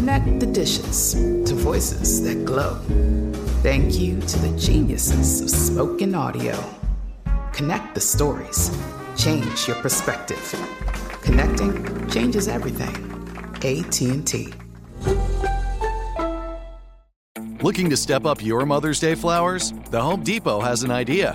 Connect the dishes to voices that glow. Thank you to the geniuses of spoken audio. Connect the stories. Change your perspective. Connecting changes everything. AT&T. Looking to step up your Mother's Day flowers? The Home Depot has an idea.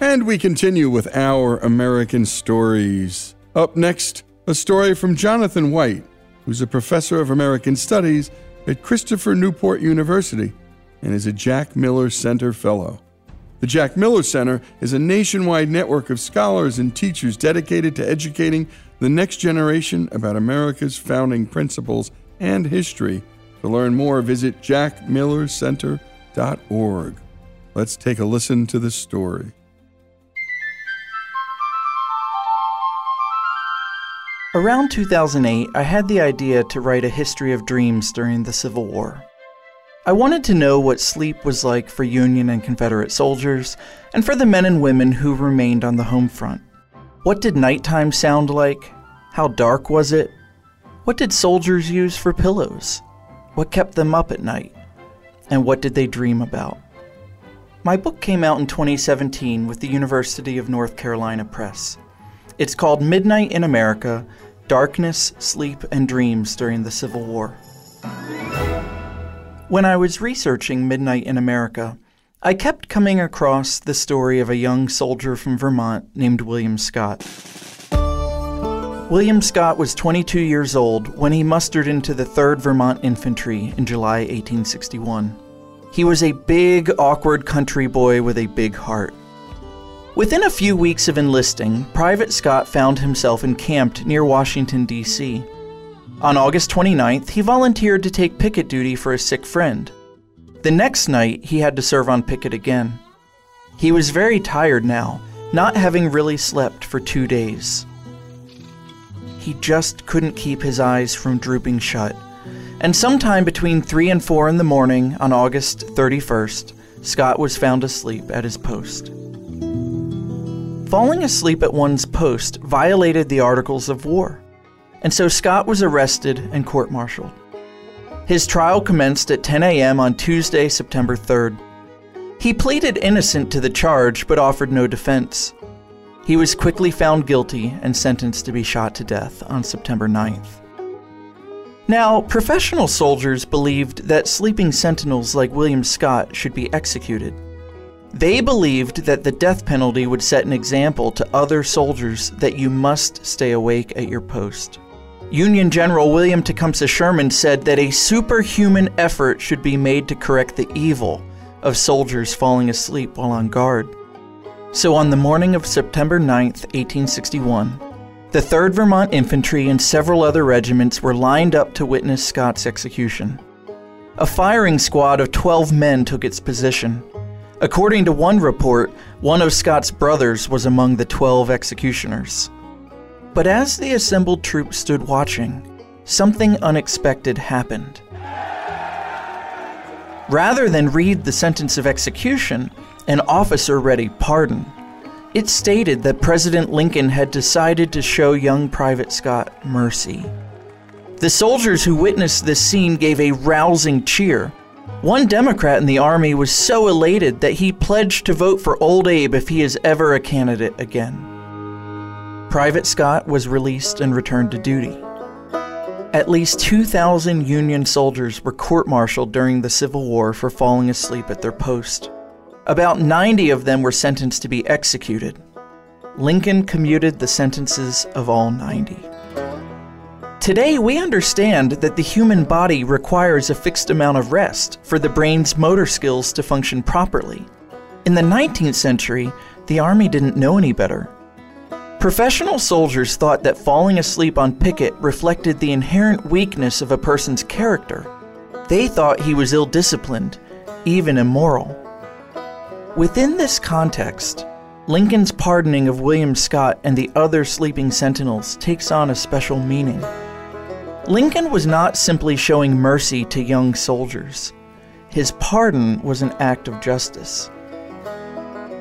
And we continue with our American stories. Up next, a story from Jonathan White, who's a professor of American Studies at Christopher Newport University and is a Jack Miller Center Fellow. The Jack Miller Center is a nationwide network of scholars and teachers dedicated to educating the next generation about America's founding principles and history. To learn more, visit jackmillercenter.org. Let's take a listen to the story. Around 2008, I had the idea to write a history of dreams during the Civil War. I wanted to know what sleep was like for Union and Confederate soldiers, and for the men and women who remained on the home front. What did nighttime sound like? How dark was it? What did soldiers use for pillows? What kept them up at night? And what did they dream about? My book came out in 2017 with the University of North Carolina Press. It's called Midnight in America Darkness, Sleep, and Dreams During the Civil War. When I was researching Midnight in America, I kept coming across the story of a young soldier from Vermont named William Scott. William Scott was 22 years old when he mustered into the 3rd Vermont Infantry in July 1861. He was a big, awkward country boy with a big heart. Within a few weeks of enlisting, Private Scott found himself encamped near Washington, D.C. On August 29th, he volunteered to take picket duty for a sick friend. The next night, he had to serve on picket again. He was very tired now, not having really slept for two days. He just couldn't keep his eyes from drooping shut, and sometime between 3 and 4 in the morning on August 31st, Scott was found asleep at his post. Falling asleep at one's post violated the Articles of War, and so Scott was arrested and court martialed. His trial commenced at 10 a.m. on Tuesday, September 3rd. He pleaded innocent to the charge but offered no defense. He was quickly found guilty and sentenced to be shot to death on September 9th. Now, professional soldiers believed that sleeping sentinels like William Scott should be executed. They believed that the death penalty would set an example to other soldiers that you must stay awake at your post. Union General William Tecumseh Sherman said that a superhuman effort should be made to correct the evil of soldiers falling asleep while on guard. So on the morning of September 9, 1861, the 3rd Vermont Infantry and several other regiments were lined up to witness Scott's execution. A firing squad of 12 men took its position. According to one report, one of Scott's brothers was among the 12 executioners. But as the assembled troops stood watching, something unexpected happened. Rather than read the sentence of execution, an officer read a pardon. It stated that President Lincoln had decided to show young Private Scott mercy. The soldiers who witnessed this scene gave a rousing cheer. One Democrat in the Army was so elated that he pledged to vote for Old Abe if he is ever a candidate again. Private Scott was released and returned to duty. At least 2,000 Union soldiers were court martialed during the Civil War for falling asleep at their post. About 90 of them were sentenced to be executed. Lincoln commuted the sentences of all 90. Today, we understand that the human body requires a fixed amount of rest for the brain's motor skills to function properly. In the 19th century, the Army didn't know any better. Professional soldiers thought that falling asleep on picket reflected the inherent weakness of a person's character. They thought he was ill disciplined, even immoral. Within this context, Lincoln's pardoning of William Scott and the other sleeping sentinels takes on a special meaning. Lincoln was not simply showing mercy to young soldiers, his pardon was an act of justice.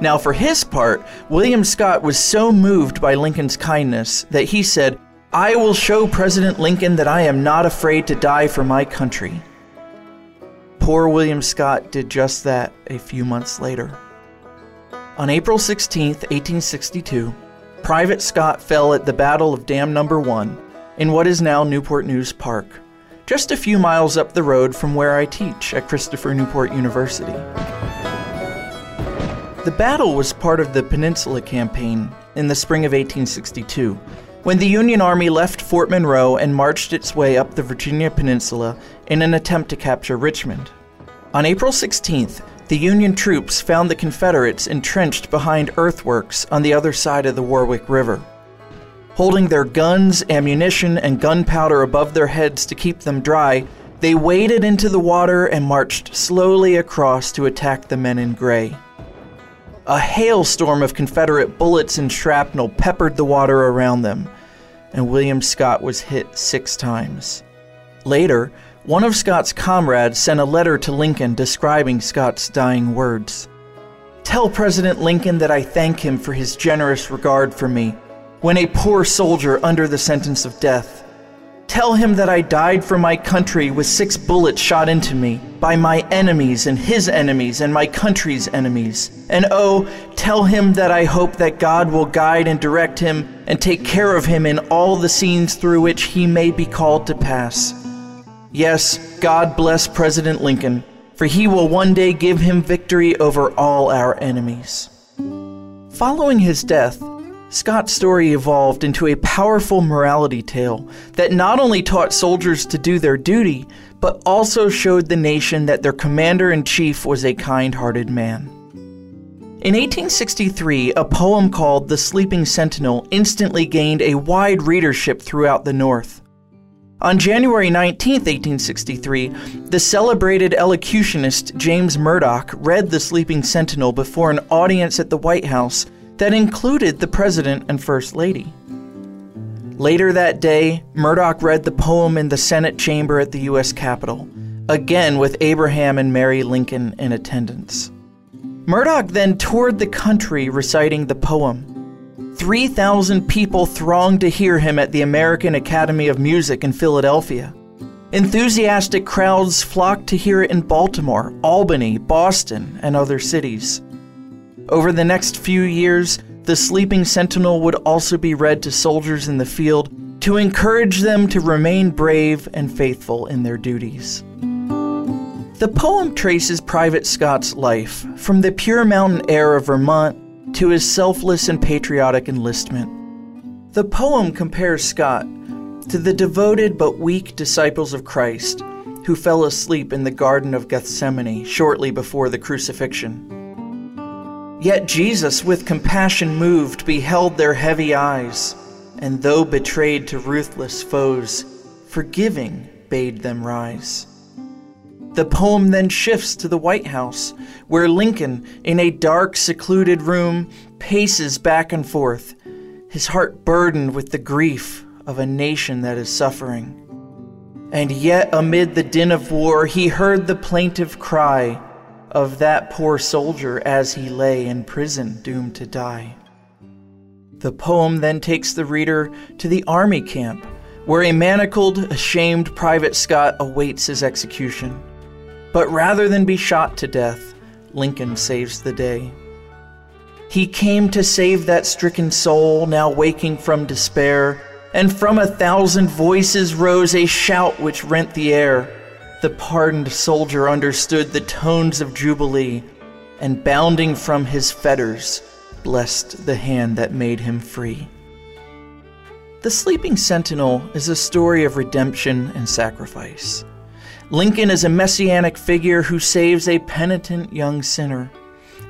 Now, for his part, William Scott was so moved by Lincoln's kindness that he said, I will show President Lincoln that I am not afraid to die for my country. Poor William Scott did just that a few months later. On April 16, 1862, Private Scott fell at the Battle of Dam Number 1 in what is now Newport News Park, just a few miles up the road from where I teach at Christopher Newport University. The battle was part of the Peninsula Campaign in the spring of 1862, when the Union Army left Fort Monroe and marched its way up the Virginia Peninsula in an attempt to capture Richmond. On April 16th, the Union troops found the Confederates entrenched behind earthworks on the other side of the Warwick River. Holding their guns, ammunition, and gunpowder above their heads to keep them dry, they waded into the water and marched slowly across to attack the men in gray. A hailstorm of Confederate bullets and shrapnel peppered the water around them, and William Scott was hit six times. Later, one of Scott's comrades sent a letter to Lincoln describing Scott's dying words. Tell President Lincoln that I thank him for his generous regard for me when a poor soldier under the sentence of death. Tell him that I died for my country with six bullets shot into me by my enemies and his enemies and my country's enemies. And oh, tell him that I hope that God will guide and direct him and take care of him in all the scenes through which he may be called to pass. Yes, God bless President Lincoln, for he will one day give him victory over all our enemies. Following his death, Scott's story evolved into a powerful morality tale that not only taught soldiers to do their duty, but also showed the nation that their commander in chief was a kind hearted man. In 1863, a poem called The Sleeping Sentinel instantly gained a wide readership throughout the North. On January 19, 1863, the celebrated elocutionist James Murdoch read The Sleeping Sentinel before an audience at the White House that included the President and First Lady. Later that day, Murdoch read the poem in the Senate chamber at the U.S. Capitol, again with Abraham and Mary Lincoln in attendance. Murdoch then toured the country reciting the poem. 3,000 people thronged to hear him at the American Academy of Music in Philadelphia. Enthusiastic crowds flocked to hear it in Baltimore, Albany, Boston, and other cities. Over the next few years, the Sleeping Sentinel would also be read to soldiers in the field to encourage them to remain brave and faithful in their duties. The poem traces Private Scott's life from the pure mountain air of Vermont to his selfless and patriotic enlistment. The poem compares Scott to the devoted but weak disciples of Christ who fell asleep in the Garden of Gethsemane shortly before the crucifixion. Yet Jesus, with compassion moved, beheld their heavy eyes, and though betrayed to ruthless foes, forgiving bade them rise. The poem then shifts to the White House, where Lincoln, in a dark, secluded room, paces back and forth, his heart burdened with the grief of a nation that is suffering. And yet, amid the din of war, he heard the plaintive cry of that poor soldier as he lay in prison doomed to die. The poem then takes the reader to the army camp, where a manacled, ashamed Private Scott awaits his execution. But rather than be shot to death, Lincoln saves the day. He came to save that stricken soul, now waking from despair, and from a thousand voices rose a shout which rent the air. The pardoned soldier understood the tones of jubilee, and bounding from his fetters, blessed the hand that made him free. The Sleeping Sentinel is a story of redemption and sacrifice. Lincoln is a messianic figure who saves a penitent young sinner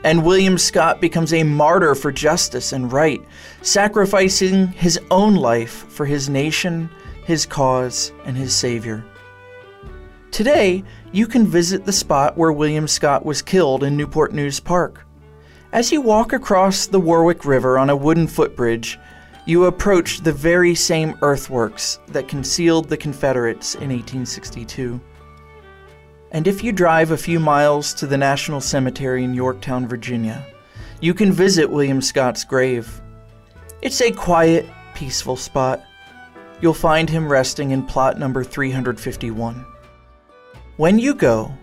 and William Scott becomes a martyr for justice and right, sacrificing his own life for his nation, his cause, and his Savior. Today, you can visit the spot where William Scott was killed in Newport News Park. As you walk across the Warwick River on a wooden footbridge, you approach the very same earthworks that concealed the Confederates in 1862. And if you drive a few miles to the National Cemetery in Yorktown, Virginia, you can visit William Scott's grave. It's a quiet, peaceful spot. You'll find him resting in plot number 351. When you go,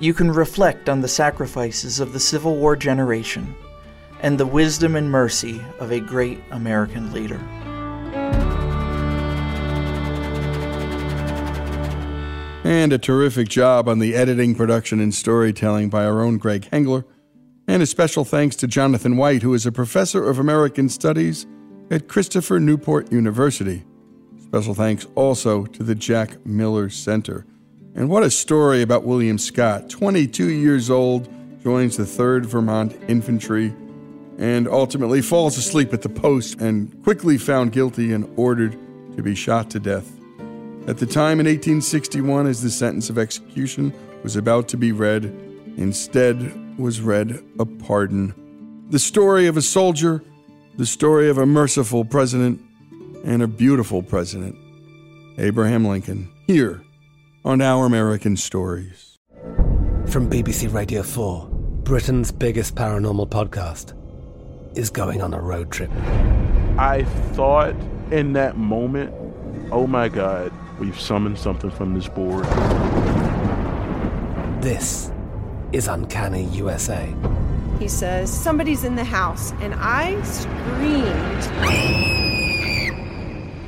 you can reflect on the sacrifices of the Civil War generation and the wisdom and mercy of a great American leader. And a terrific job on the editing, production, and storytelling by our own Greg Hengler. And a special thanks to Jonathan White, who is a professor of American Studies at Christopher Newport University. Special thanks also to the Jack Miller Center. And what a story about William Scott, 22 years old, joins the 3rd Vermont Infantry, and ultimately falls asleep at the post and quickly found guilty and ordered to be shot to death. At the time in 1861, as the sentence of execution was about to be read, instead was read a pardon. The story of a soldier, the story of a merciful president, and a beautiful president, Abraham Lincoln, here on Our American Stories. From BBC Radio 4, Britain's biggest paranormal podcast is going on a road trip. I thought in that moment, oh my God. We've summoned something from this board. This is Uncanny USA. He says, Somebody's in the house, and I screamed.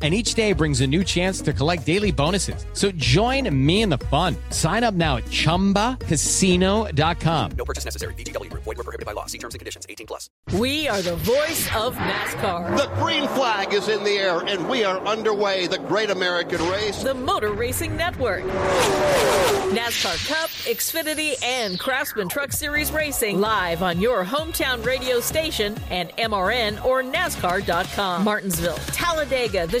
and each day brings a new chance to collect daily bonuses. So join me in the fun. Sign up now at ChumbaCasino.com. No purchase necessary. VGW. Void were prohibited by law. See terms and conditions. 18 plus. We are the voice of NASCAR. The green flag is in the air, and we are underway. The great American race. The Motor Racing Network. NASCAR Cup, Xfinity, and Craftsman Truck Series Racing live on your hometown radio station and MRN or NASCAR.com. Martinsville, Talladega, the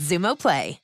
Xumo Play.